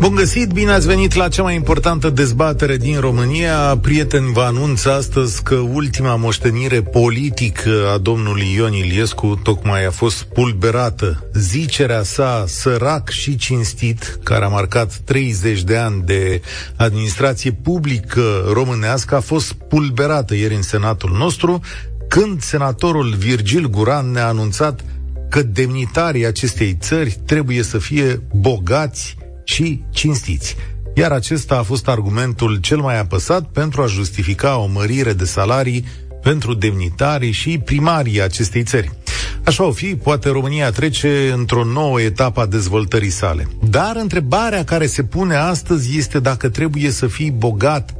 Bun găsit, bine ați venit la cea mai importantă dezbatere din România. Prieteni, vă anunț astăzi că ultima moștenire politică a domnului Ion Iliescu tocmai a fost pulberată. Zicerea sa, sărac și cinstit, care a marcat 30 de ani de administrație publică românească, a fost pulberată ieri în Senatul nostru, când senatorul Virgil Guran ne-a anunțat că demnitarii acestei țări trebuie să fie bogați, și cinstiți. Iar acesta a fost argumentul cel mai apăsat pentru a justifica o mărire de salarii pentru demnitarii și primarii acestei țări. Așa o fi, poate România trece într-o nouă etapă a dezvoltării sale. Dar întrebarea care se pune astăzi este dacă trebuie să fii bogat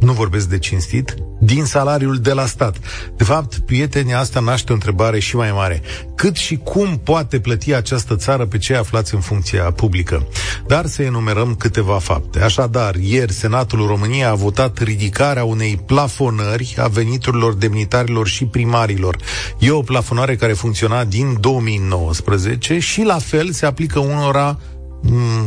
nu vorbesc de cinstit, din salariul de la stat. De fapt, prietenii, asta naște o întrebare și mai mare. Cât și cum poate plăti această țară pe cei aflați în funcția publică? Dar să enumerăm câteva fapte. Așadar, ieri Senatul României a votat ridicarea unei plafonări a veniturilor demnitarilor și primarilor. E o plafonare care funcționa din 2019 și la fel se aplică unora Mm,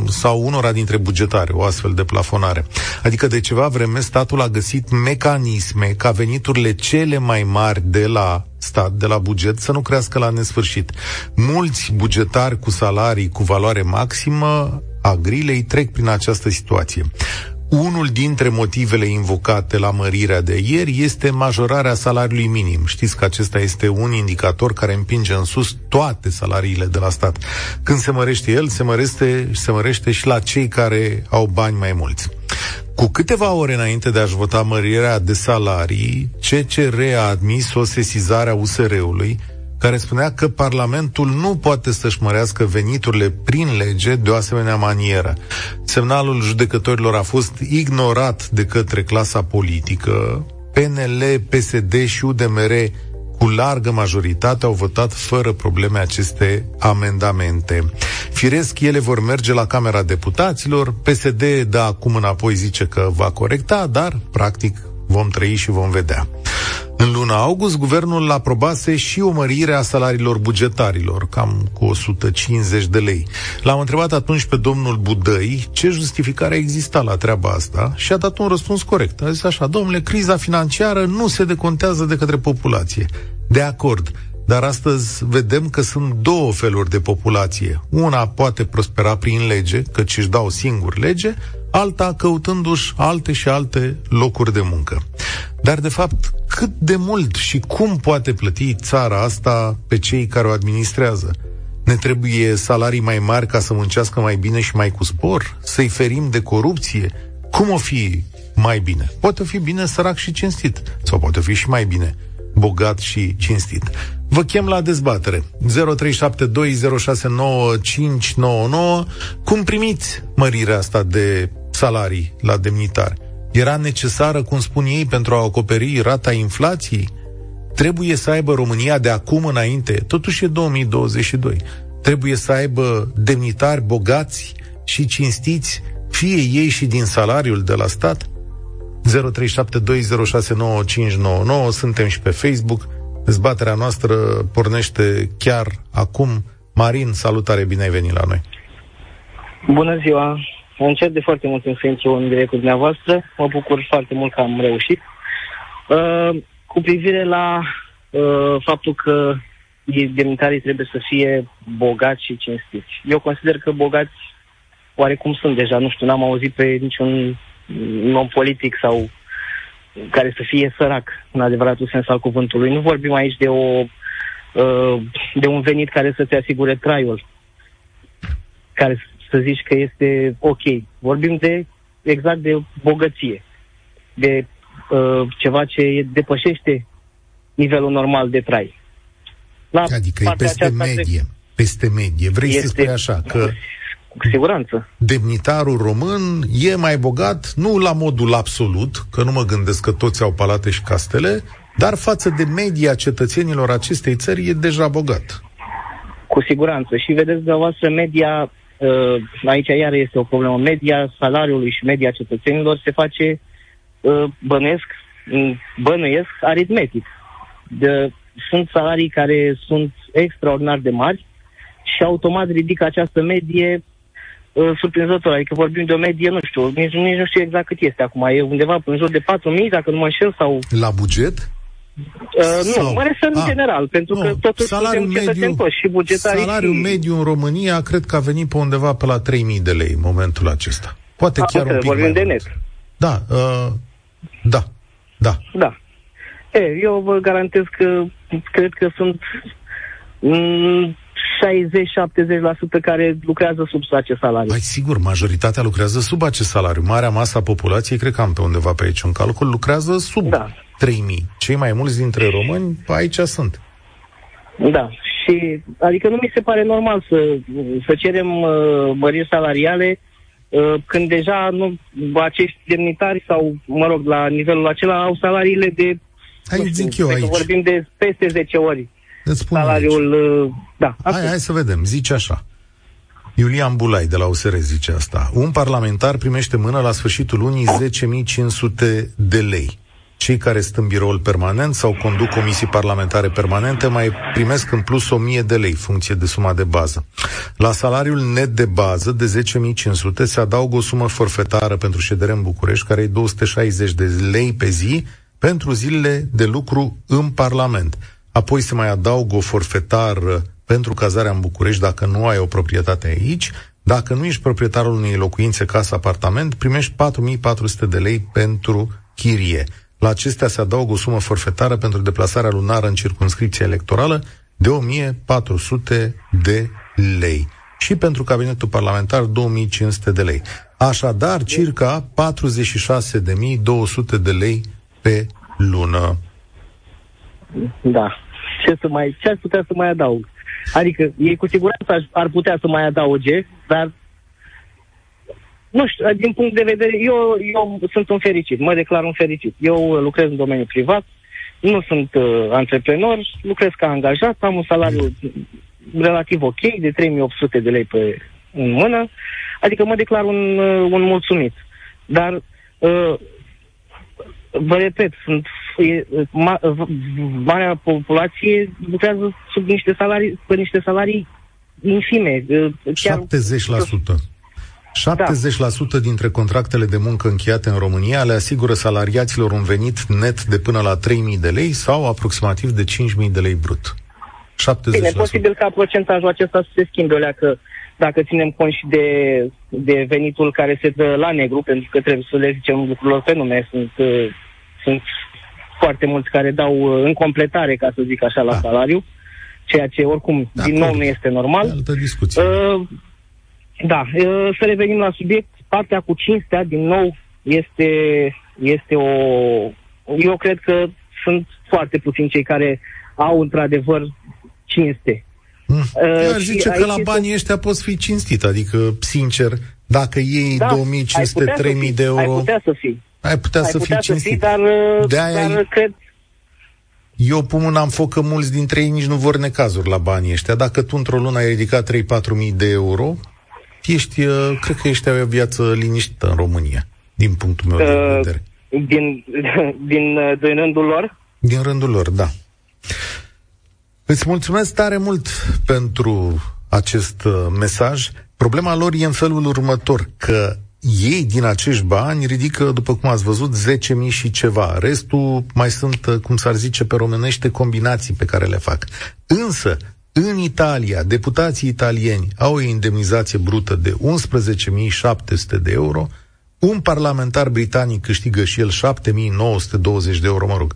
sau unora dintre bugetare o astfel de plafonare. Adică de ceva vreme statul a găsit mecanisme ca veniturile cele mai mari de la stat, de la buget, să nu crească la nesfârșit. Mulți bugetari cu salarii cu valoare maximă a grilei trec prin această situație. Unul dintre motivele invocate la mărirea de ieri este majorarea salariului minim. Știți că acesta este un indicator care împinge în sus toate salariile de la stat. Când se mărește el, se mărește, se mărește și la cei care au bani mai mulți. Cu câteva ore înainte de a-și vota mărirea de salarii, CCR a admis o sesizare a USR-ului care spunea că Parlamentul nu poate să-și mărească veniturile prin lege de o asemenea manieră. Semnalul judecătorilor a fost ignorat de către clasa politică. PNL, PSD și UDMR cu largă majoritate au votat fără probleme aceste amendamente. Firesc, ele vor merge la Camera Deputaților, PSD dă acum înapoi zice că va corecta, dar, practic, vom trăi și vom vedea. În luna august, guvernul aprobase și o mărire a salariilor bugetarilor, cam cu 150 de lei. L-am întrebat atunci pe domnul Budăi ce justificare exista la treaba asta și a dat un răspuns corect. A zis așa, domnule, criza financiară nu se decontează de către populație. De acord, dar astăzi vedem că sunt două feluri de populație. Una poate prospera prin lege, căci își dau singur lege, alta căutându-și alte și alte locuri de muncă. Dar, de fapt, cât de mult și cum poate plăti țara asta pe cei care o administrează? Ne trebuie salarii mai mari ca să muncească mai bine și mai cu spor? Să-i ferim de corupție? Cum o fi mai bine? Poate fi bine sărac și cinstit. Sau poate fi și mai bine bogat și cinstit. Vă chem la dezbatere. 0372069599. Cum primiți mărirea asta de salarii la demnitari? Era necesară, cum spun ei, pentru a acoperi rata inflației? Trebuie să aibă România de acum înainte, totuși e 2022, trebuie să aibă demnitari bogați și cinstiți, fie ei și din salariul de la stat? 0372069599, suntem și pe Facebook. Dezbaterea noastră pornește chiar acum. Marin, salutare, bine ai venit la noi. Bună ziua! Încerc de foarte mult să intru în direct cu dumneavoastră. Mă bucur foarte mult că am reușit. Uh, cu privire la uh, faptul că demnitarii trebuie să fie bogați și cinstiți. Eu consider că bogați oarecum sunt deja. Nu știu, n-am auzit pe niciun om politic sau care să fie sărac, în adevăratul sens al cuvântului. Nu vorbim aici de, o, uh, de un venit care să-ți asigure traiul, care să zici că este ok. Vorbim de exact de bogăție, de uh, ceva ce depășește nivelul normal de trai. La adică e peste medie. Peste medie. Vrei este, să spui așa, că cu siguranță. Demnitarul român e mai bogat, nu la modul absolut, că nu mă gândesc că toți au palate și castele, dar față de media cetățenilor acestei țări e deja bogat. Cu siguranță. Și vedeți, dumneavoastră, media, uh, aici iar este o problemă, media salariului și media cetățenilor se face, uh, bănesc, bănuiesc aritmetic. De, sunt salarii care sunt extraordinar de mari și automat ridică această medie uh, surprinzător. Adică vorbim de o medie, nu știu, nici, nici nu știu exact cât este acum. E undeva în jur de 4.000, dacă nu mă înșel, sau... La buget? Uh, nu, mă refer în general, pentru nu, că totuși salariul mediu, și bugetarii Salariul și... mediu în România cred că a venit pe undeva pe la 3.000 de lei în momentul acesta. Poate a, chiar un pic vorbim mai de mult. net. Da, uh, da, da. Da. E, eu vă garantez că cred că sunt mm, 60-70% care lucrează sub acest salariu. Mai sigur, majoritatea lucrează sub acest salariu. Marea masă a populației, cred că am pe undeva pe aici un calcul, lucrează sub Da. 3000. Cei mai mulți dintre români aici sunt. Da. Și, adică nu mi se pare normal să, să cerem uh, măriri salariale uh, când deja nu, acești demnitari sau, mă rog, la nivelul acela au salariile de, Hai, nu știu, zic eu cred că aici. vorbim de peste 10 ori Îți spun aici. Salariul, uh, da. Hai, asta. hai să vedem. Zice așa. Iulian Bulai de la USR zice asta. Un parlamentar primește mână la sfârșitul lunii 10.500 de lei. Cei care sunt în biroul permanent sau conduc comisii parlamentare permanente mai primesc în plus 1000 de lei, funcție de suma de bază. La salariul net de bază de 10.500 se adaugă o sumă forfetară pentru ședere în București, care e 260 de lei pe zi pentru zilele de lucru în Parlament. Apoi se mai adaugă o forfetară pentru cazarea în București dacă nu ai o proprietate aici. Dacă nu ești proprietarul unei locuințe, casă, apartament, primești 4400 de lei pentru chirie. La acestea se adaugă o sumă forfetară pentru deplasarea lunară în circunscripția electorală de 1400 de lei. Și pentru cabinetul parlamentar 2500 de lei. Așadar, circa 46.200 de lei pe lună. Da. Ce, să mai, ce ar putea să mai adaug? Adică ei cu siguranță aș- ar putea să mai adauge, dar nu știu, din punct de vedere, eu, eu sunt un fericit, mă declar un fericit. Eu uh, lucrez în domeniul privat, nu sunt uh, antreprenor, lucrez ca angajat, am un salariu relativ ok, de 3800 de lei pe în mână, adică mă declar un, uh, un mulțumit. Dar uh, vă repet, sunt e, ma, v- marea populație lucrează sub niște salarii, pe niște salarii infime. uh, Chiar, 70%. 70% dintre contractele de muncă încheiate în România le asigură salariaților un venit net de până la 3.000 de lei sau aproximativ de 5.000 de lei brut. 70%. Bine, posibil ca procentajul acesta să se schimbe, o că dacă ținem cont și de, de venitul care se dă la negru, pentru că trebuie să le zicem lucrurilor pe nume, sunt, uh, sunt foarte mulți care dau uh, în completare, ca să zic așa, la Da. salariu, ceea ce oricum, De din acord. nou, nu este normal. E altă discuție. Uh, da, uh, să revenim la subiect. Partea cu cinstea, din nou, este, este o... Eu cred că sunt foarte puțini cei care au într-adevăr cinste. Mm. Uh, Eu aș și zice că aici la este- banii ăștia poți fi cinstit, adică, sincer, dacă iei Da, ai 2500, putea să 3000 fii, de euro, Ai putea să fii. Ai putea ai să putea fii să cinstit. fii, dar, uh, De-aia dar ai- cred... Eu pun mâna în foc că mulți dintre ei nici nu vor necazuri la banii ăștia. Dacă tu într-o lună ai ridicat 3-4 mii de euro, ești, uh, cred că ești ai o viață liniștită în România, din punctul meu de Uh, vedere. Din, din, uh, din rândul lor, Din rândul lor, da. Îți mulțumesc tare mult pentru acest uh, mesaj. Problema lor e în felul următor, că ei din acești bani ridică, după cum ați văzut, 10.000 și ceva. Restul mai sunt, uh, cum s-ar zice pe românește, combinații pe care le fac. Însă, în Italia, deputații italieni au o indemnizație brută de 11.700 de euro, un parlamentar britanic câștigă și el 7.920 de euro, mă rog,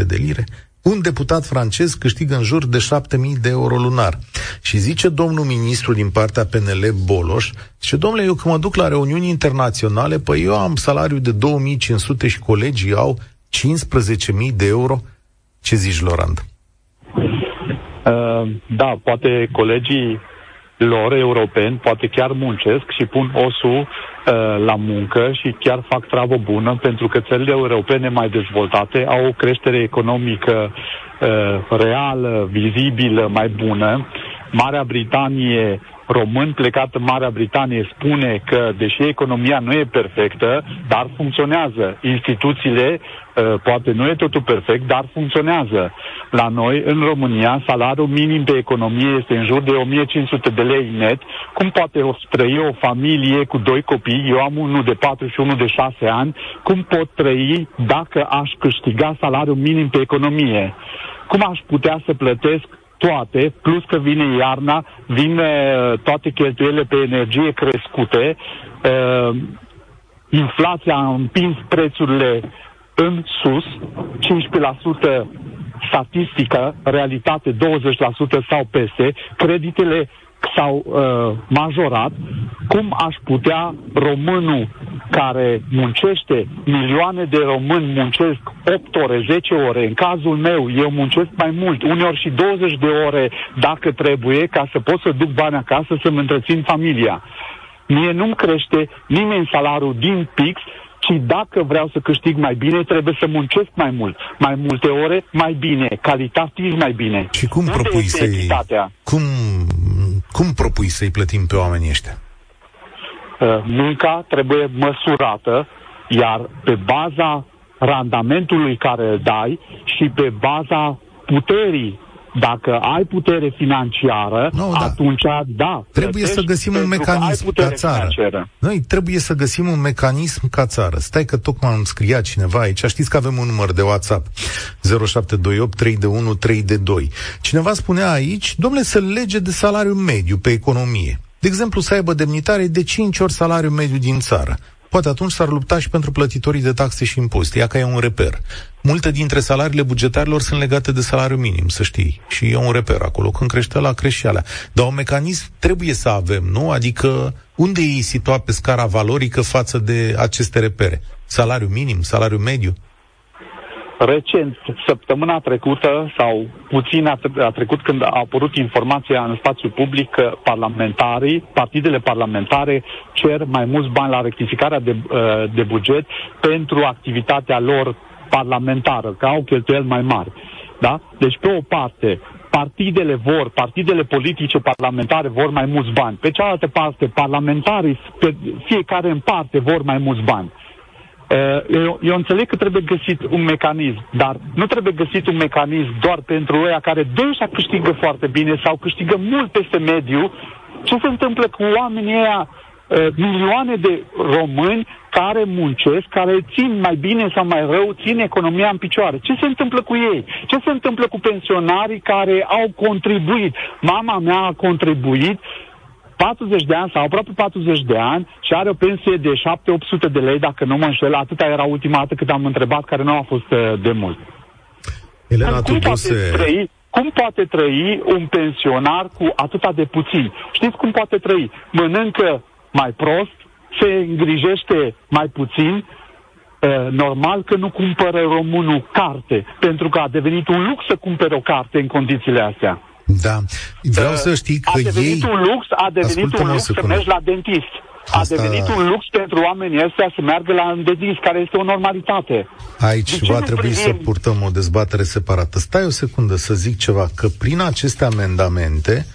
6.827 de lire, un deputat francez câștigă în jur de 7.000 de euro lunar. Și zice domnul ministru din partea PNL Boloș, zice, domnule, eu când mă duc la reuniuni internaționale, păi eu am salariu de 2.500 și colegii au 15.000 de euro. Ce zici, Lorand? Uh, da, poate colegii lor europeni poate chiar muncesc și pun osul uh, la muncă și chiar fac treabă bună pentru că țările europene mai dezvoltate au o creștere economică uh, reală, vizibilă, mai bună Marea Britanie român plecat în Marea Britanie spune că, deși economia nu e perfectă, dar funcționează. Instituțiile, uh, poate nu e totul perfect, dar funcționează. La noi, în România, salariul minim pe economie este în jur de 1500 de lei net. Cum poate trăi o familie cu doi copii? Eu am unul de 4 și unul de 6 ani. Cum pot trăi dacă aș câștiga salariul minim pe economie? Cum aș putea să plătesc toate, plus că vine iarna, vine uh, toate cheltuielile pe energie crescute, uh, inflația a împins prețurile în sus, 15% statistică, realitate 20% sau peste, creditele s-au uh, majorat, cum aș putea românul care muncește, milioane de români muncesc 8 ore, 10 ore, în cazul meu eu muncesc mai mult, uneori și 20 de ore dacă trebuie, ca să pot să duc bani acasă să-mi întrețin familia. Mie nu-mi crește nimeni salariul din pix ci dacă vreau să câștig mai bine, trebuie să muncesc mai mult. Mai multe ore, mai bine. Calitativ, mai bine. Și cum Unde propui să-i... Cum, cum propui să-i plătim pe oamenii ăștia? Uh, munca trebuie măsurată, iar pe baza randamentului care îl dai și pe baza puterii dacă ai putere financiară, no, da. atunci da. Trebuie să găsim un mecanism ca țară. Financiară. Noi trebuie să găsim un mecanism ca țară. Stai că tocmai am scria cineva aici. Știți că avem un număr de WhatsApp 0728 3 de 1 3 de 2. Cineva spunea aici, domnule, să lege de salariu mediu pe economie. De exemplu, să aibă demnitare de 5 ori salariu mediu din țară. Poate atunci s-ar lupta și pentru plătitorii de taxe și impozite, ia că e un reper. Multe dintre salariile bugetarilor sunt legate de salariu minim, să știi, și e un reper acolo. Când crește la, crește și alea. Dar un mecanism trebuie să avem, nu? Adică unde e situat pe scara valorică față de aceste repere? Salariu minim, salariu mediu? Recent, săptămâna trecută sau puțin a, a trecut când a apărut informația în spațiu public că parlamentarii, partidele parlamentare cer mai mulți bani la rectificarea de, uh, de buget pentru activitatea lor parlamentară, că au cheltuieli mai mari. Da? Deci, pe o parte, partidele vor, partidele politice parlamentare vor mai mulți bani. Pe cealaltă parte, parlamentarii, pe fiecare în parte, vor mai mulți bani. Eh, eu, eu înțeleg că trebuie găsit un mecanism, dar nu trebuie găsit un mecanism doar pentru ei care deja câștigă foarte bine sau câștigă mult peste mediu. Ce se întâmplă cu oamenii ăia, eh, milioane de români care muncesc, care țin mai bine sau mai rău, țin economia în picioare. Ce se întâmplă cu ei? Ce se întâmplă cu pensionarii care au contribuit? Mama mea a contribuit 40 de ani sau aproape 40 de ani și are o pensie de 7-800 de lei, dacă nu mă înșel, atâta era ultima dată cât am întrebat, care nu a fost uh, de mult. Elena cum, Tudose... poate trăi, cum poate trăi un pensionar cu atâta de puțin? Știți cum poate trăi? Mănâncă mai prost, se îngrijește mai puțin, uh, normal că nu cumpără românul carte, pentru că a devenit un lux să cumpere o carte în condițiile astea. Da. Vreau uh, să știi că a devenit ei... un lux, a devenit un lux să mergi la dentist. Asta... A devenit un lux pentru oamenii ăștia să meargă la un dentist, care este o normalitate. Aici va trebui privim... să purtăm o dezbatere separată. Stai o secundă să zic ceva, că prin aceste amendamente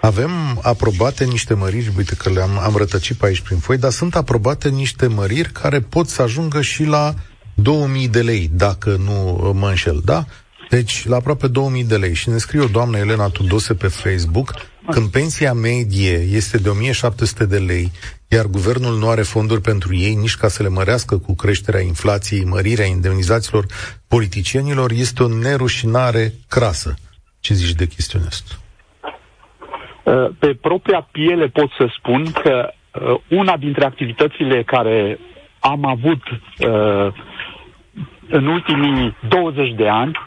avem aprobate niște măriri, uite că le-am am rătăcit pe aici prin foi, dar sunt aprobate niște măriri care pot să ajungă și la 2000 de lei, dacă nu mă înșel, da? Deci, la aproape 2000 de lei. Și ne scrie o doamnă Elena Tudose pe Facebook, când pensia medie este de 1700 de lei, iar guvernul nu are fonduri pentru ei, nici ca să le mărească cu creșterea inflației, mărirea indemnizațiilor politicienilor, este o nerușinare crasă. Ce zici de chestiunea asta? Uh, pe propria piele pot să spun că uh, una dintre activitățile care am avut uh, în ultimii 20 de ani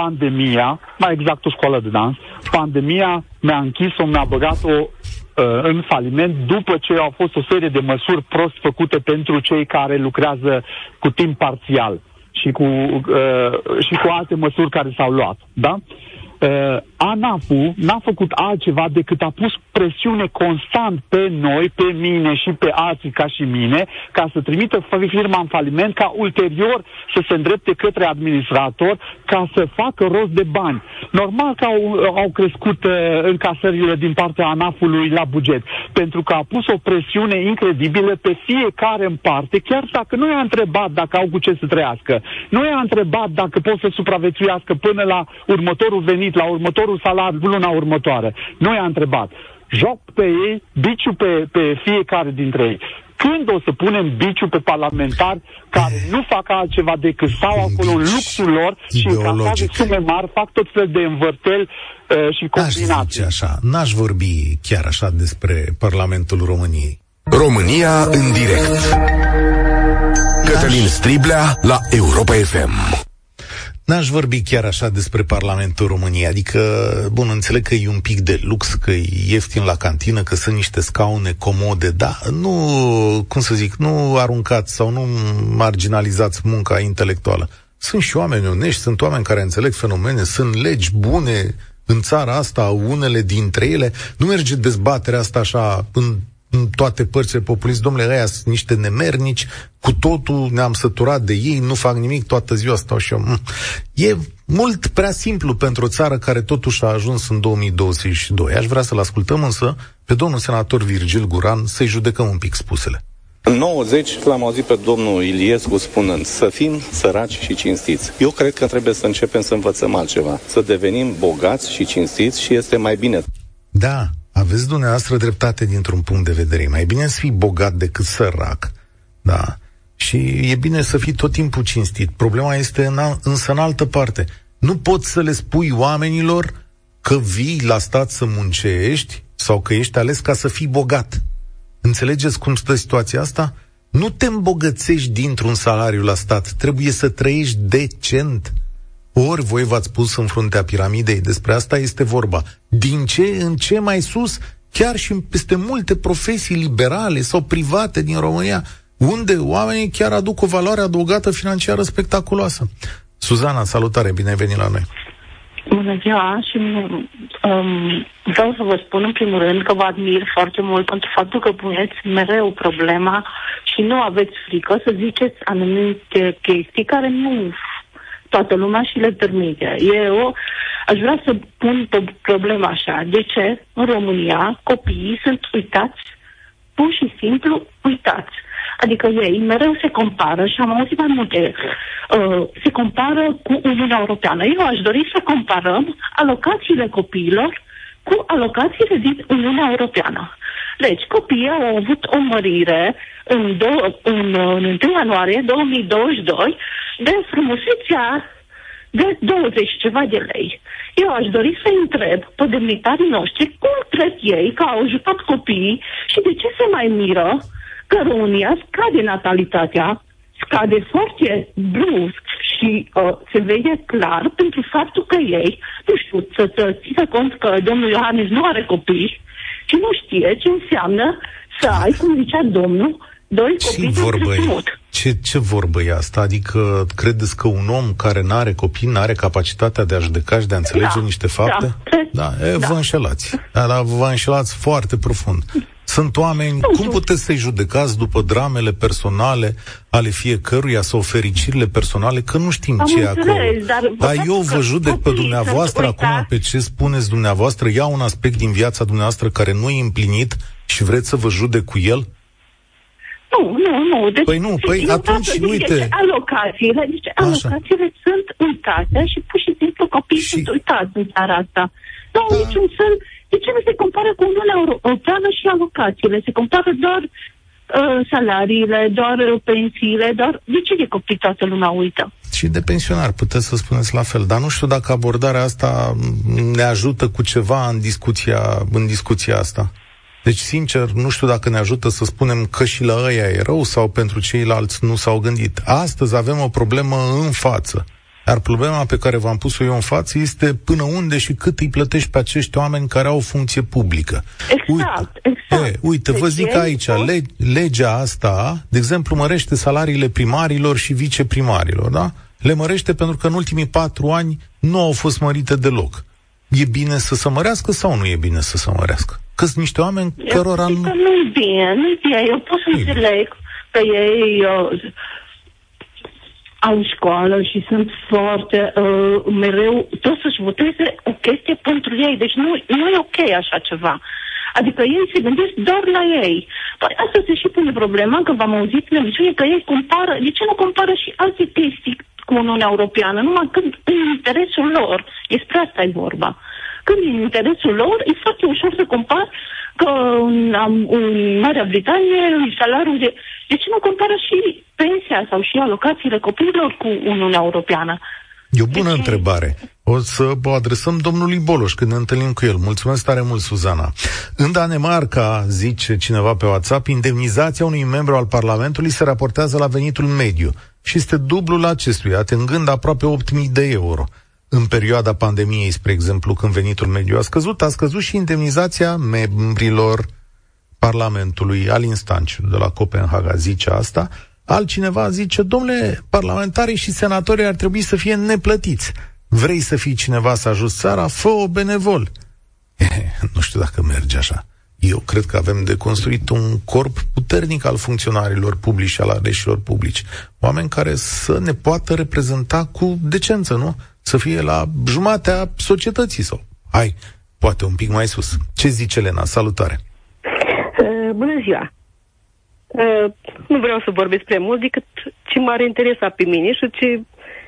pandemia, mai exact o școală de dans, pandemia mi-a închis-o, mi-a băgat-o uh, în faliment după ce au fost o serie de măsuri prost făcute pentru cei care lucrează cu timp parțial și cu, uh, și cu alte măsuri care s-au luat. Da? Uh, uh, ANAF-ul n-a făcut altceva decât a pus presiune constant pe noi, pe mine și pe alții ca și mine, ca să trimită firma în faliment, ca ulterior să se îndrepte către administrator, ca să facă rost de bani. Normal că au, au crescut uh, încasările din partea ANAF-ului la buget, pentru că a pus o presiune incredibilă pe fiecare în parte, chiar dacă nu i-a întrebat dacă au cu ce să trăiască, nu i-a întrebat dacă pot să supraviețuiască până la următorul venit, la următorul salariu, luna următoare. Nu i-a întrebat joc pe ei, biciu pe, pe fiecare dintre ei. Când o să punem biciu pe parlamentari care nu fac altceva decât stau acolo în luxul lor și încasează sume mari, fac tot fel de învârteli uh, și combinații. N-aș așa, n-aș vorbi chiar așa despre Parlamentul României. România în direct. Cătălin Striblea la Europa FM. N-aș vorbi chiar așa despre Parlamentul României, adică, bun, înțeleg că e un pic de lux, că e ieftin la cantină, că sunt niște scaune comode, dar nu, cum să zic, nu aruncați sau nu marginalizați munca intelectuală. Sunt și oameni onești, sunt oameni care înțeleg fenomene, sunt legi bune în țara asta, unele dintre ele. Nu merge dezbaterea asta așa în în toate părțile populist, domnule, ăia sunt niște nemernici, cu totul ne-am săturat de ei, nu fac nimic, toată ziua stau și eu. Mm. E mult prea simplu pentru o țară care totuși a ajuns în 2022. Aș vrea să-l ascultăm însă pe domnul senator Virgil Guran să-i judecăm un pic spusele. În 90 l-am auzit pe domnul Iliescu spunând să fim săraci și cinstiți. Eu cred că trebuie să începem să învățăm altceva, să devenim bogați și cinstiți și este mai bine. Da, aveți dumneavoastră dreptate dintr-un punct de vedere. E mai bine să fii bogat decât sărac. Da. Și e bine să fii tot timpul cinstit. Problema este în, însă în altă parte. Nu poți să le spui oamenilor că vii la stat să muncești sau că ești ales ca să fii bogat. Înțelegeți cum stă situația asta? Nu te îmbogățești dintr-un salariu la stat. Trebuie să trăiești decent. Ori voi v-ați pus în fruntea piramidei, despre asta este vorba. Din ce în ce mai sus, chiar și peste multe profesii liberale sau private din România, unde oamenii chiar aduc o valoare adăugată financiară spectaculoasă. Suzana, salutare, bine ai venit la noi. Bună ziua și um, vreau să vă spun în primul rând că vă admir foarte mult pentru faptul că puneți mereu problema și nu aveți frică să ziceți anumite chestii care nu toată lumea și le permite. Eu aș vrea să pun problema așa. De ce în România copiii sunt uitați, pur și simplu uitați? Adică ei mereu se compară și am auzit mai multe, uh, se compară cu Uniunea Europeană. Eu aș dori să comparăm alocațiile copiilor cu alocațiile din Uniunea Europeană. Deci, copiii au avut o mărire în, do- în, în 1 ianuarie 2022 de frumusețea de 20 ceva de lei. Eu aș dori să întreb pe demnitarii noștri cum cred ei că au ajutat copiii și de ce se mai miră că România scade natalitatea, scade foarte brusc și uh, se vede clar pentru faptul că ei, nu știu, să, să țină cont că domnul Iohannis nu are copii și nu știe ce înseamnă să ai, cum zicea domnul, doi copii ce vorbă ce, ce vorbă e asta? Adică credeți că un om care nu are copii nu are capacitatea de a judeca și de a înțelege da, niște fapte? Da, da e, da. vă înșelați. Da, dar vă înșelați foarte profund. Sunt oameni, cum puteți să-i judecați după dramele personale ale fiecăruia sau fericirile personale, că nu știm Am ce e acolo. Dar, dar eu vă judec pe dumneavoastră acum, pe ce spuneți dumneavoastră, ia un aspect din viața dumneavoastră care nu e împlinit și vreți să vă judec cu el? Nu, nu, nu. Deci, păi nu, păi atunci, zice, uite... Alocațiile, deci alocațiile da. sunt uitate și pur și simplu copiii și... sunt uitați în țara asta. Nu au da. niciun fel... De ce nu se compară cu Uniunea Europeană și alocațiile? Se compară doar uh, salariile, doar uh, pensiile, doar... De ce de copii toată lumea uită? Și de pensionar, puteți să spuneți la fel. Dar nu știu dacă abordarea asta ne ajută cu ceva în discuția, în discuția asta. Deci, sincer, nu știu dacă ne ajută să spunem că și la ăia e rău sau pentru ceilalți nu s-au gândit. Astăzi avem o problemă în față. Iar problema pe care v-am pus-o eu în față este până unde și cât îi plătești pe acești oameni care au o funcție publică. Exact, uite, exact. E, uite, deci vă zic aici, le, legea asta, de exemplu, mărește salariile primarilor și viceprimarilor, da? Le mărește pentru că în ultimii patru ani nu au fost mărite deloc. E bine să se mărească sau nu e bine să se mărească? că sunt niște oameni eu cărora nu... Că nu bine, nu bine. Eu pot să înțeleg că ei... Uh, au școală și sunt foarte uh, mereu, tot să-și voteze o chestie pentru ei. Deci nu, nu e ok așa ceva. Adică ei se gândesc doar la ei. Păi asta se și pune problema, că v-am auzit în emisiune, că ei compară, de ce nu compară și alte chestii cu Uniunea Europeană, numai când în interesul lor, despre asta e vorba. Când în interesul lor, e foarte ușor să compar că în, în Marea Britanie salariul de... De ce nu compară și pensia sau și alocațiile copiilor cu Uniunea Europeană? E o bună deci... întrebare. O să o adresăm domnului Boloș când ne întâlnim cu el. Mulțumesc tare mult, Suzana. În Danemarca, zice cineva pe WhatsApp, indemnizația unui membru al Parlamentului se raportează la venitul mediu și este dublul acestuia, atingând aproape 8.000 de euro. În perioada pandemiei, spre exemplu, când venitul mediu a scăzut, a scăzut și indemnizația membrilor Parlamentului. Alin Stanciu de la Copenhaga zice asta. Altcineva zice, domnule, parlamentarii și senatorii ar trebui să fie neplătiți. Vrei să fii cineva să ajuți țara? Fă-o benevol. nu știu dacă merge așa. Eu cred că avem de construit un corp puternic al funcționarilor publici și al aleșilor publici. Oameni care să ne poată reprezenta cu decență, nu? Să fie la jumatea societății sau, hai, poate un pic mai sus. Ce zice Elena? Salutare! Uh, bună ziua! Uh, nu vreau să vorbesc prea mult decât ce m-ar interesa pe mine și ce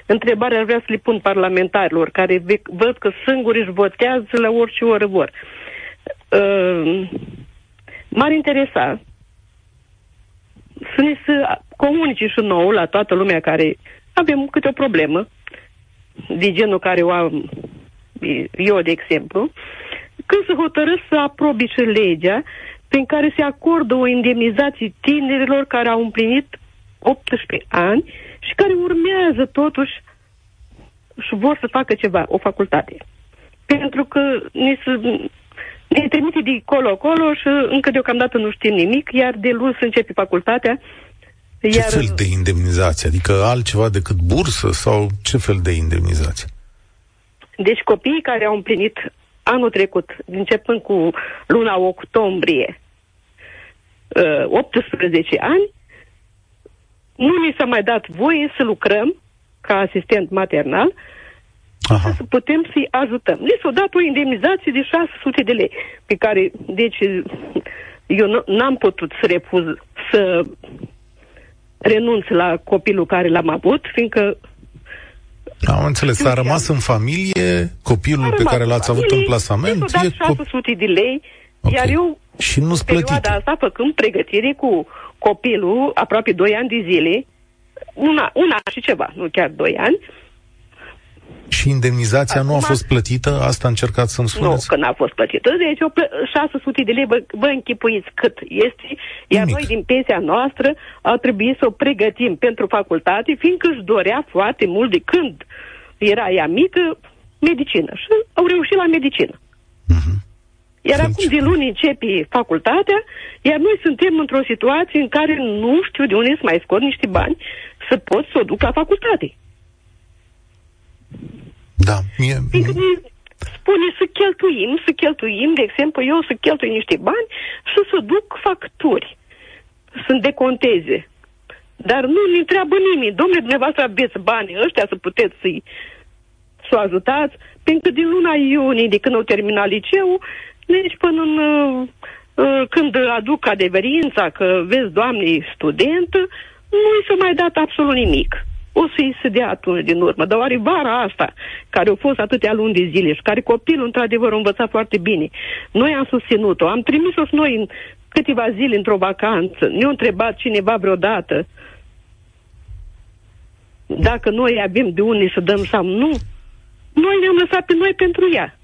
întrebare ar vrea să le pun parlamentarilor, care văd că singuri își votează la orice oră vor. Uh, m-ar interesa să ne să comunice și nouă la toată lumea care avem câte o problemă, de genul care o am eu, de exemplu, când se hotărăsc să aprobi și legea prin care se acordă o indemnizație tinerilor care au împlinit 18 ani și care urmează totuși și vor să facă ceva, o facultate. Pentru că ne, se, ne trimite de colo-colo și încă deocamdată nu știm nimic, iar de luni să începe facultatea. Ce iar... fel de indemnizație? Adică altceva decât bursă sau ce fel de indemnizație? Deci copiii care au împlinit anul trecut, începând cu luna octombrie, 18 uh, ani, nu ni s-a mai dat voie să lucrăm ca asistent maternal, Aha. să putem să-i ajutăm. Li s-a dat o indemnizație de 600 de lei, pe care, deci, eu n-am putut să refuz să renunț la copilul care l-am avut, fiindcă am înțeles, a rămas în familie copilul pe care l-ați avut în plasament? E 600 de lei, okay. iar eu și nu perioada asta, făcând pregătire cu copilul, aproape 2 ani de zile, una, una și ceva, nu chiar 2 ani, și indemnizația Acum, nu a fost plătită? Asta încercați să-mi spuneți? Nu, că n-a fost plătită. Deci o plă- 600 de lei, vă, vă închipuiți cât este, iar Nimic. noi din pensia noastră a trebuit să o pregătim pentru facultate, fiindcă își dorea foarte mult de când era ea mică, medicină. Și au reușit la medicină. Uh-huh. Iar Sunt acum de luni începe facultatea, iar noi suntem într-o situație în care nu știu de unde să mai scot niște bani să pot să o duc la facultate. Da, mie... Adică ne spune să cheltuim, să cheltuim, de exemplu, eu să cheltui niște bani și să duc facturi, să-mi deconteze. Dar nu ne întreabă nimeni. Domnule, dumneavoastră aveți banii ăștia să puteți să-i să o ajutați, pentru că din luna iunie, de când au terminat liceul, deci până în, uh, uh, când aduc adeverința că vezi, doamne, student, nu i s-a mai dat absolut nimic o să-i se dea atunci din urmă. Dar oare vara asta, care au fost atâtea luni de zile și care copilul într-adevăr a învățat foarte bine, noi am susținut-o, am trimis-o și noi în câteva zile într-o vacanță, ne-a întrebat cineva vreodată dacă noi avem de unde să dăm sau nu. Noi ne-am lăsat pe noi pentru ea.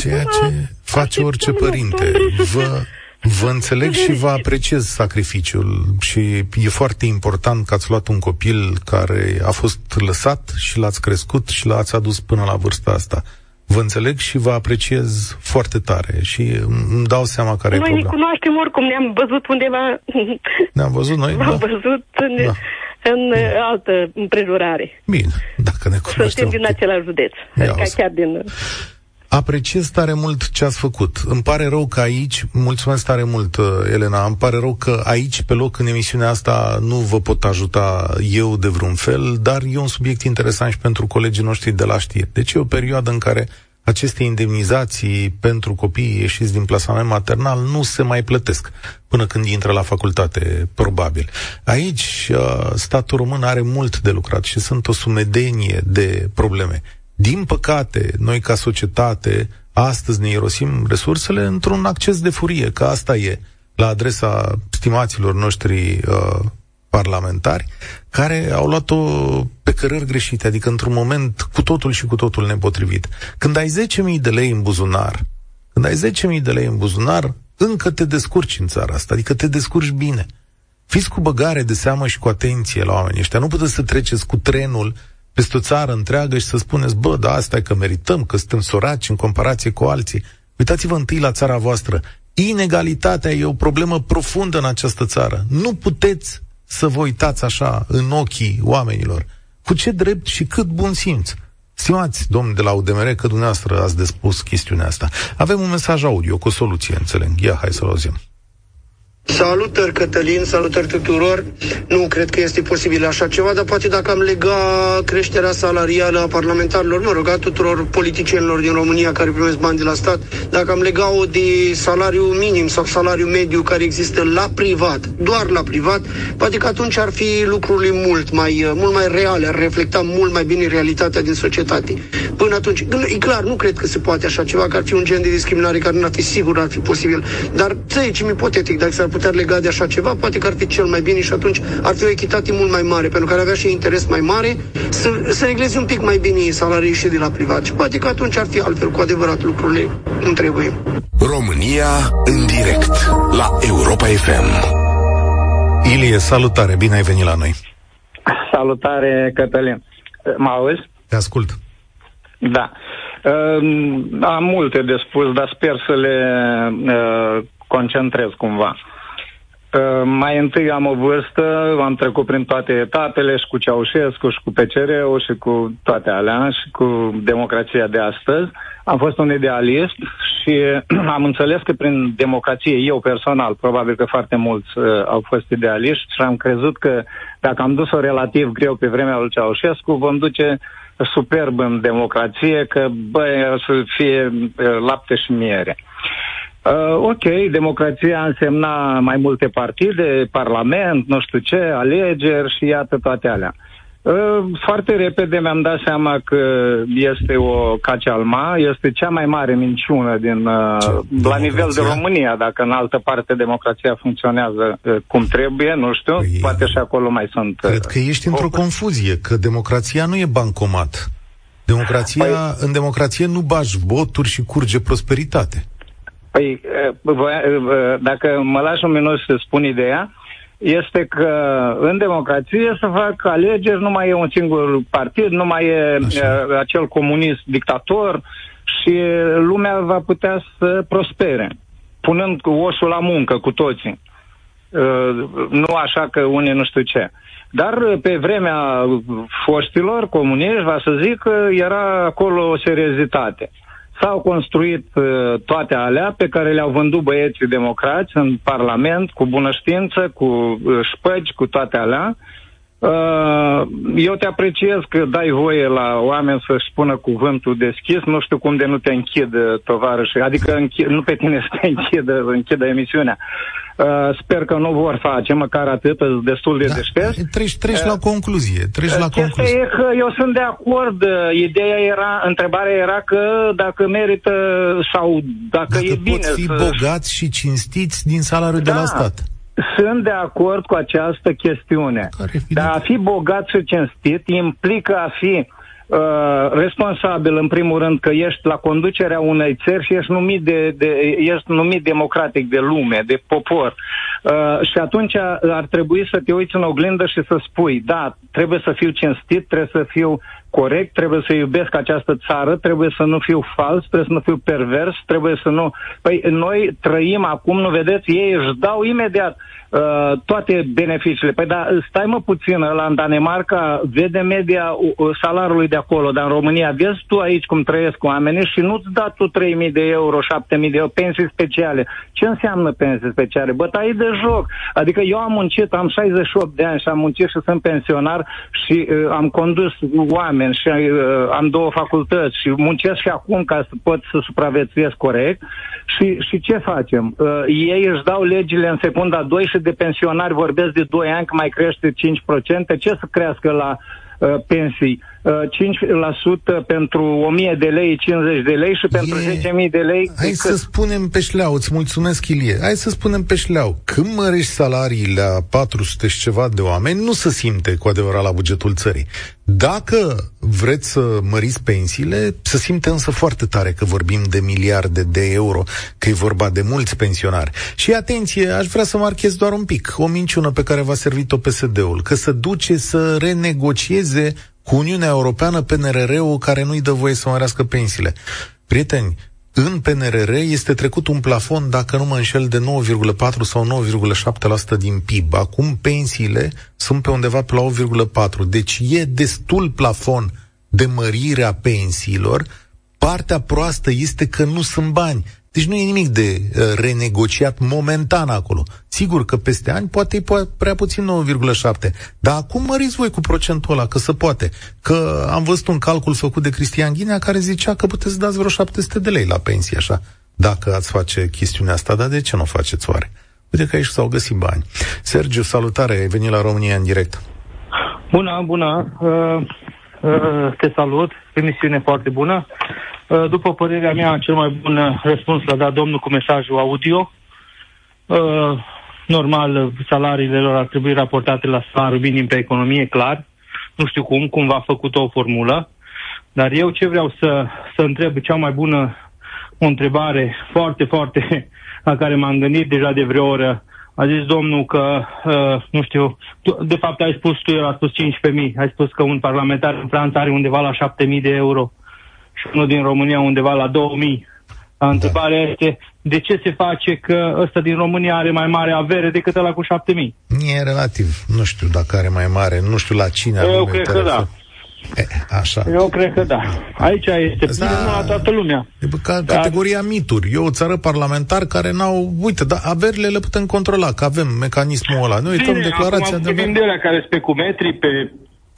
Ceea ce face orice părinte. Vă, Vă înțeleg și vă apreciez sacrificiul și e foarte important că ați luat un copil care a fost lăsat și l-ați crescut și l-ați adus până la vârsta asta. Vă înțeleg și vă apreciez foarte tare și îmi dau seama care noi e problema. Noi ne cunoaștem oricum, ne-am văzut undeva... Ne-am văzut noi? Ne-am da. văzut în, da. în Bine. altă împrejurare. Bine, dacă ne cunoaștem. Suntem din același județ, adică chiar din... Apreciez tare mult ce ați făcut. Îmi pare rău că aici, mulțumesc tare mult, uh, Elena, îmi pare rău că aici, pe loc, în emisiunea asta, nu vă pot ajuta eu de vreun fel, dar e un subiect interesant și pentru colegii noștri de la știri. Deci e o perioadă în care aceste indemnizații pentru copiii ieșiți din plasament maternal nu se mai plătesc până când intră la facultate, probabil. Aici, uh, statul român are mult de lucrat și sunt o sumedenie de probleme. Din păcate, noi ca societate, astăzi ne irosim resursele într-un acces de furie, că asta e la adresa stimaților noștri uh, parlamentari, care au luat-o pe cărări greșite, adică într-un moment cu totul și cu totul nepotrivit. Când ai 10.000 de lei în buzunar, când ai 10.000 de lei în buzunar, încă te descurci în țara asta, adică te descurci bine. Fiți cu băgare de seamă și cu atenție la oamenii ăștia. Nu puteți să treceți cu trenul peste o țară întreagă și să spuneți, bă, da, asta e că merităm, că suntem soraci în comparație cu alții. Uitați-vă întâi la țara voastră. Inegalitatea e o problemă profundă în această țară. Nu puteți să vă uitați așa în ochii oamenilor. Cu ce drept și cât bun simț. Stimați, domn de la UDMR, că dumneavoastră ați despus chestiunea asta. Avem un mesaj audio cu o soluție, înțeleg. Ia, hai să-l auzim. Salutări, Cătălin, salutări tuturor. Nu cred că este posibil așa ceva, dar poate dacă am lega creșterea salarială a parlamentarilor, mă rog, a tuturor politicienilor din România care primesc bani de la stat, dacă am lega-o de salariu minim sau salariu mediu care există la privat, doar la privat, poate că atunci ar fi lucrurile mult mai, mult mai reale, ar reflecta mult mai bine realitatea din societate. Până atunci, e clar, nu cred că se poate așa ceva, că ar fi un gen de discriminare care nu ar fi sigur, ar fi posibil, dar să zicem ipotetic, dacă s-ar putea lega de așa ceva, poate că ar fi cel mai bine și atunci ar fi o echitate mult mai mare, pentru că ar avea și interes mai mare să, să regleze un pic mai bine salarii și de la privat. Și poate că atunci ar fi altfel, cu adevărat, lucrurile nu trebuie. România în direct la Europa FM. Ilie, salutare, bine ai venit la noi. Salutare, Cătălin. Mă auzi? Te ascult. Da. Uh, am multe de spus, dar sper să le uh, concentrez cumva. Uh, mai întâi am o vârstă, am trecut prin toate etapele și cu Ceaușescu și cu PCR-ul și cu toate alea și cu democrația de astăzi. Am fost un idealist și am înțeles că prin democrație, eu personal, probabil că foarte mulți uh, au fost idealiști și am crezut că dacă am dus-o relativ greu pe vremea lui Ceaușescu, vom duce superb în democrație, că băi, o să fie uh, lapte și miere. Uh, ok, democrația însemna mai multe partide, parlament, nu știu ce, alegeri și iată toate alea. Uh, foarte repede mi-am dat seama că este o cacealma, este cea mai mare minciună din, uh, la nivel de România, dacă în altă parte democrația funcționează uh, cum trebuie, nu știu, păi, poate și acolo mai sunt... Uh, cred că ești într-o confuzie, că democrația nu e bancomat. Democrația, păi, în democrație nu bași voturi și curge prosperitate. Păi, dacă mă lași un minut să spun ideea, este că în democrație să fac alegeri, nu mai e un singur partid, nu mai e Așa. acel comunist dictator și lumea va putea să prospere, punând osul la muncă cu toții. Nu așa că unii nu știu ce. Dar pe vremea foștilor comuniști, va să zic, era acolo o seriozitate. S-au construit uh, toate alea pe care le-au vândut băieții democrați în Parlament, cu bună știință, cu uh, șpăgi, cu toate alea. Uh, eu te apreciez că dai voie la oameni să-și spună cuvântul deschis. Nu știu cum de nu te închid, tovarăș. Adică închid, nu pe tine să te închidă, închidă emisiunea. Uh, sper că nu vor face, măcar atât, destul de da, deștept. Treci, treci uh, la concluzie, treci uh, la concluzie. e că eu sunt de acord. Uh, ideea era, întrebarea era că dacă merită sau dacă, dacă e bine pot fi să... bogați și cinstiți din salariul da. de la stat. Sunt de acord cu această chestiune. Dar a fi bogat și cinstit implică a fi Uh, responsabil, în primul rând, că ești la conducerea unei țări și ești numit, de, de, ești numit democratic de lume, de popor. Uh, și atunci ar trebui să te uiți în oglindă și să spui, da, trebuie să fiu cinstit, trebuie să fiu corect, trebuie să iubesc această țară, trebuie să nu fiu fals, trebuie să nu fiu pervers, trebuie să nu... Păi noi trăim acum, nu vedeți, ei își dau imediat uh, toate beneficiile. Păi da, stai mă puțin, la în Danemarca vede media uh, salariului de acolo, dar în România vezi tu aici cum trăiesc oamenii și nu-ți da tu 3.000 de euro, 7.000 de euro, pensii speciale. Ce înseamnă pensii speciale? Bătaie de joc. Adică eu am muncit, am 68 de ani și am muncit și sunt pensionar și uh, am condus oameni și uh, am două facultăți și muncesc și acum ca să pot să supraviețuiesc corect. Și, și ce facem? Uh, ei își dau legile în secunda 2 și de pensionari vorbesc de 2 ani că mai crește 5%. Ce să crească la uh, pensii? 5% pentru 1000 de lei, 50 de lei și pentru e... 10.000 de lei. Hai să cât? spunem pe șleau, îți mulțumesc, Ilie. Hai să spunem pe șleau. Când mărești salariile la 400 și ceva de oameni, nu se simte cu adevărat la bugetul țării. Dacă vreți să măriți pensiile, se simte însă foarte tare că vorbim de miliarde de euro, că e vorba de mulți pensionari. Și atenție, aș vrea să marchez doar un pic o minciună pe care v-a servit-o PSD-ul, că se duce să renegocieze cu Uniunea Europeană PNRR-ul care nu-i dă voie să mărească pensiile. Prieteni, în PNRR este trecut un plafon, dacă nu mă înșel, de 9,4 sau 9,7% din PIB. Acum pensiile sunt pe undeva pe la 8,4. Deci e destul plafon de mărire a pensiilor. Partea proastă este că nu sunt bani. Deci nu e nimic de uh, renegociat momentan acolo. Sigur că peste ani poate e prea puțin 9,7, dar acum măriți voi cu procentul ăla, că se poate. Că am văzut un calcul făcut de Cristian Ghinea care zicea că puteți să dați vreo 700 de lei la pensie, așa, dacă ați face chestiunea asta, dar de ce nu o faceți oare? Uite că aici s-au găsit bani. Sergiu, salutare, ai venit la România în direct. Bună, bună. Uh, uh, te salut. Emisiune foarte bună. Uh, după părerea mea, cel mai bun răspuns l-a dat domnul cu mesajul audio. Uh, normal, salariile lor ar trebui raportate la salariul minim pe economie, clar. Nu știu cum, cum va făcut o formulă. Dar eu ce vreau să, să întreb, cea mai bună o întrebare foarte, foarte la care m-am gândit deja de vreo oră. A zis domnul că, uh, nu știu, tu, de fapt ai spus tu, el a spus 15.000, ai spus că un parlamentar în Franța are undeva la 7.000 de euro și unul din România undeva la 2000. Da. Întrebarea este de ce se face că ăsta din România are mai mare avere decât ăla cu 7000? E relativ. Nu știu dacă are mai mare, nu știu la cine Eu cred că da. E, așa. Eu cred că da. Aici este da, bine, la toată lumea. E ca da. categoria mituri. E o țară parlamentar care n-au... Uite, dar averile le putem controla, că avem mecanismul ăla. Noi uităm declarația de... Bine, care sunt pe metri, pe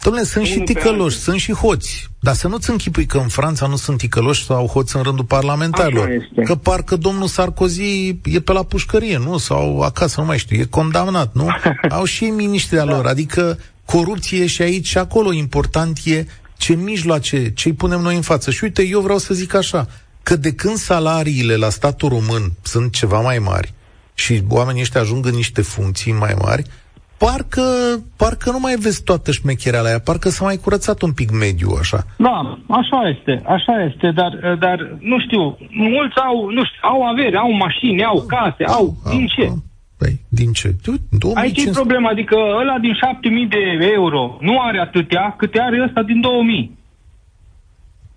Dom'le, sunt și ticăloși, sunt și hoți. Dar să nu-ți închipui că în Franța nu sunt ticăloși sau hoți în rândul parlamentarilor. Că parcă domnul Sarkozy e pe la pușcărie, nu? Sau acasă, nu mai știu, e condamnat, nu? Au și ei miniștria da. lor. Adică corupție și aici și acolo. Important e ce mijloace, ce îi punem noi în față. Și uite, eu vreau să zic așa, că de când salariile la statul român sunt ceva mai mari și oamenii ăștia ajung în niște funcții mai mari, parcă, parcă nu mai vezi toată șmecherea aia, parcă s-a mai curățat un pic mediul, așa. Da, așa este, așa este, dar, dar nu știu, mulți au, nu știu, au avere, au mașini, au case, au, au din ce? Păi, din ce? 2500... Aici e problema, adică ăla din 7000 de euro nu are atâtea câte are ăsta din 2000.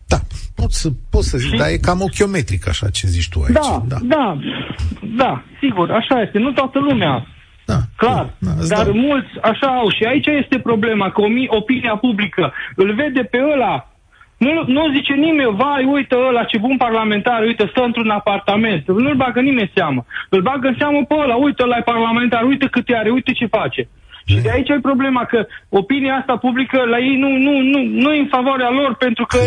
Da, pot să, pot să zic, și... dar e cam ochiometric așa ce zici tu aici. Da, da, da, da, sigur, așa este. Nu toată lumea da, Clar, da, dar da. mulți așa au și aici este problema, că opinia publică îl vede pe ăla nu, nu zice nimeni, vai, uite ăla, ce bun parlamentar, uite, stă într-un apartament. Nu-l bagă nimeni seamă. Îl bagă în seamă pe ăla, uite ăla e parlamentar, uite cât are, uite ce face. Și de aici e problema, că opinia asta publică la ei nu, nu, nu, nu e în favoarea lor, pentru că...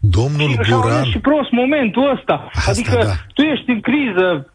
Domnul Guran... Și prost momentul ăsta. Asta, adică da. tu ești în criză,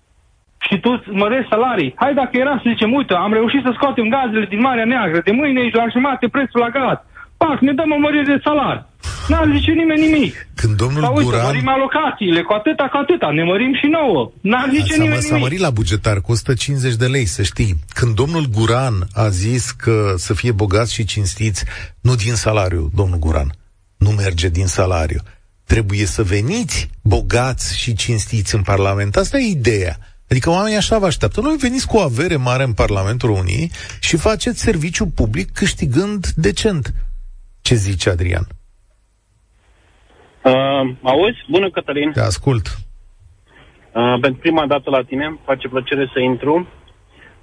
și tu mărești salarii. Hai dacă era să zicem, uite, am reușit să scoatem gazele din Marea Neagră, de mâine ești la jumate prețul la gaz. Pac, ne dăm o mărire de salari. N-ar zice nimeni nimic. Când domnul Sau, uite, Guran... mărim alocațiile, cu atâta, cu atâta, ne mărim și nouă. N-ar zice s-a, nimeni s-a nimic. mărit la bugetar cu 150 de lei, să știi. Când domnul Guran a zis că să fie bogați și cinstiți, nu din salariu, domnul Guran, nu merge din salariu. Trebuie să veniți bogați și cinstiți în Parlament. Asta e ideea. Adică oamenii așa vă așteaptă. Noi veniți cu o avere mare în Parlamentul României și faceți serviciu public câștigând decent. Ce zice Adrian? Uh, auzi? Bună, Cătălin. Te ascult. Uh, pentru prima dată la tine, îmi face plăcere să intru.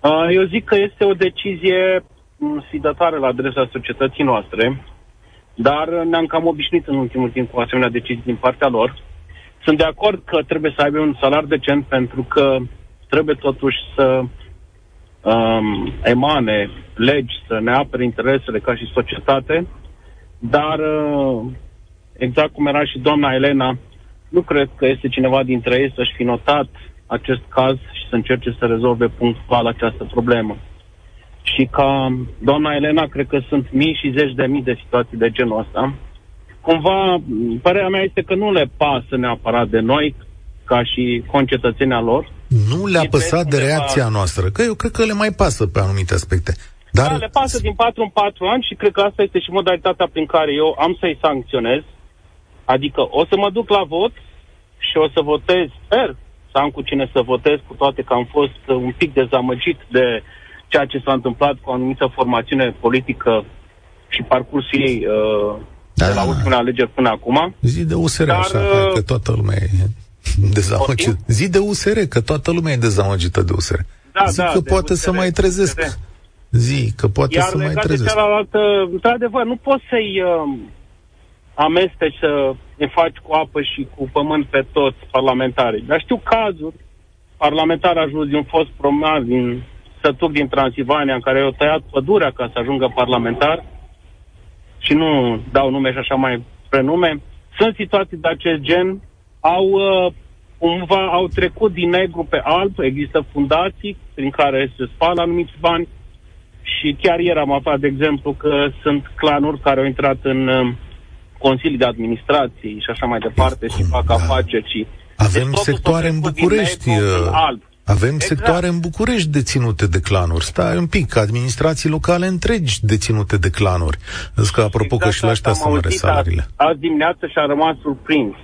Uh, eu zic că este o decizie sfidătoare la adresa societății noastre, dar ne-am cam obișnuit în ultimul timp cu asemenea decizii din partea lor. Sunt de acord că trebuie să aibă un salar decent pentru că trebuie totuși să um, emane legi, să ne apere interesele ca și societate, dar uh, exact cum era și doamna Elena, nu cred că este cineva dintre ei să-și fi notat acest caz și să încerce să rezolve punctual această problemă. Și ca doamna Elena, cred că sunt mii și zeci de mii de situații de genul ăsta. Cumva, părerea mea este că nu le pasă neapărat de noi, ca și concetățenii lor. Nu le-a păsat de reacția noastră, că eu cred că le mai pasă pe anumite aspecte. Dar... Da, le pasă din 4 în 4 ani și cred că asta este și modalitatea prin care eu am să-i sancționez. Adică o să mă duc la vot și o să votez, sper să am cu cine să votez, cu toate că am fost un pic dezamăgit de ceea ce s-a întâmplat cu o anumită formațiune politică și parcursul ei uh, da. de la ultimele alegeri până acum. Zi de USR, Dar, așa, uh, că toată lumea e dezamăgită. Zi de USR, că toată lumea e dezamăgită de USR. Da, Zic da, că poate USR, să mai trezesc. USR. Zi, că poate Iar să mai trezesc. Iar cealaltă, într-adevăr, nu poți să-i uh, amesteci să ne faci cu apă și cu pământ pe toți parlamentarii. Dar știu cazuri, parlamentar ajuns din fost promar din sătuc din Transilvania, în care au tăiat pădurea ca să ajungă parlamentar, și nu dau nume și așa mai prenume, sunt situații de acest gen, au uh, cumva au trecut din negru pe alb, există fundații prin care se spală anumiți bani și chiar ieri am aflat, de exemplu, că sunt clanuri care au intrat în uh, consilii de administrație și așa mai departe și fac da. afaceri și... Avem deci, sectoare în București. Negru, în uh, alb. Avem exact. sectoare în București deținute de clanuri. Stai un pic, administrații locale întregi deținute de clanuri. Zic că, apropo, exact că și la ăștia să măre salariile. Azi dimineață și-a rămas surprins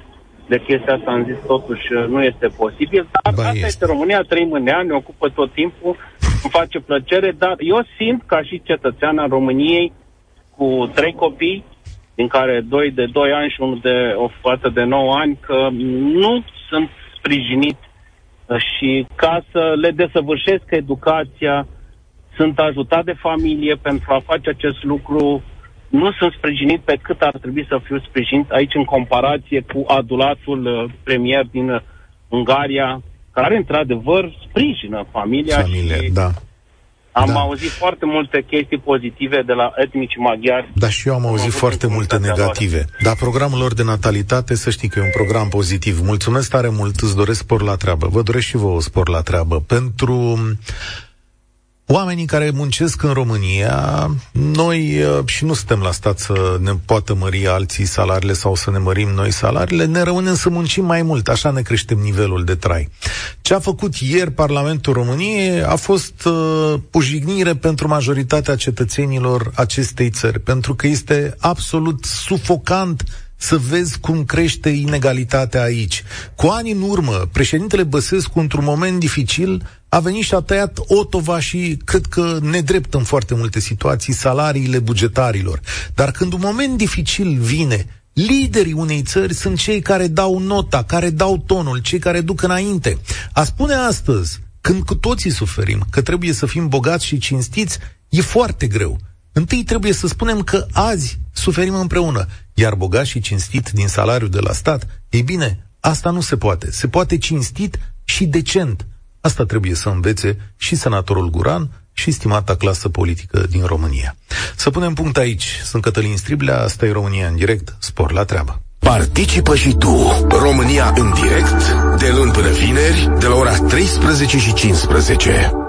de chestia asta. Am zis, totuși, nu este posibil. Dar ba asta este. este România, trăim în ea, ne ocupă tot timpul, îmi face plăcere, dar eu simt, ca și cetățean al României, cu trei copii, din care doi de 2 ani și unul de o fată de 9 ani, că nu sunt sprijinit și ca să le desăvârșesc educația, sunt ajutat de familie pentru a face acest lucru, nu sunt sprijinit pe cât ar trebui să fiu sprijinit aici în comparație cu adulatul uh, premier din Ungaria, care într-adevăr sprijină familia Familie, și da. Am da. auzit foarte multe chestii pozitive de la etnici maghiari. Da, și eu am auzit am foarte multe negative. Lor. Dar programul lor de natalitate, să știi că e un program pozitiv. Mulțumesc tare mult, îți doresc spor la treabă. Vă doresc și vouă spor la treabă. Pentru Oamenii care muncesc în România, noi uh, și nu suntem la stat să ne poată mări alții salariile sau să ne mărim noi salariile, ne rămânem să muncim mai mult, așa ne creștem nivelul de trai. Ce a făcut ieri Parlamentul României a fost uh, o jignire pentru majoritatea cetățenilor acestei țări, pentru că este absolut sufocant să vezi cum crește inegalitatea aici. Cu ani în urmă, președintele Băsescu, într-un moment dificil, a venit și a tăiat otova și cred că nedrept în foarte multe situații salariile bugetarilor. Dar când un moment dificil vine, liderii unei țări sunt cei care dau nota, care dau tonul, cei care duc înainte. A spune astăzi, când cu toții suferim, că trebuie să fim bogați și cinstiți, e foarte greu. Întâi trebuie să spunem că azi suferim împreună, iar bogat și cinstit din salariul de la stat, ei bine, asta nu se poate. Se poate cinstit și decent. Asta trebuie să învețe și senatorul Guran și stimata clasă politică din România. Să punem punct aici. Sunt Cătălin Striblea, asta e România în direct, spor la treabă. Participă și tu, România în direct, de luni până vineri, de la ora 13 și 15.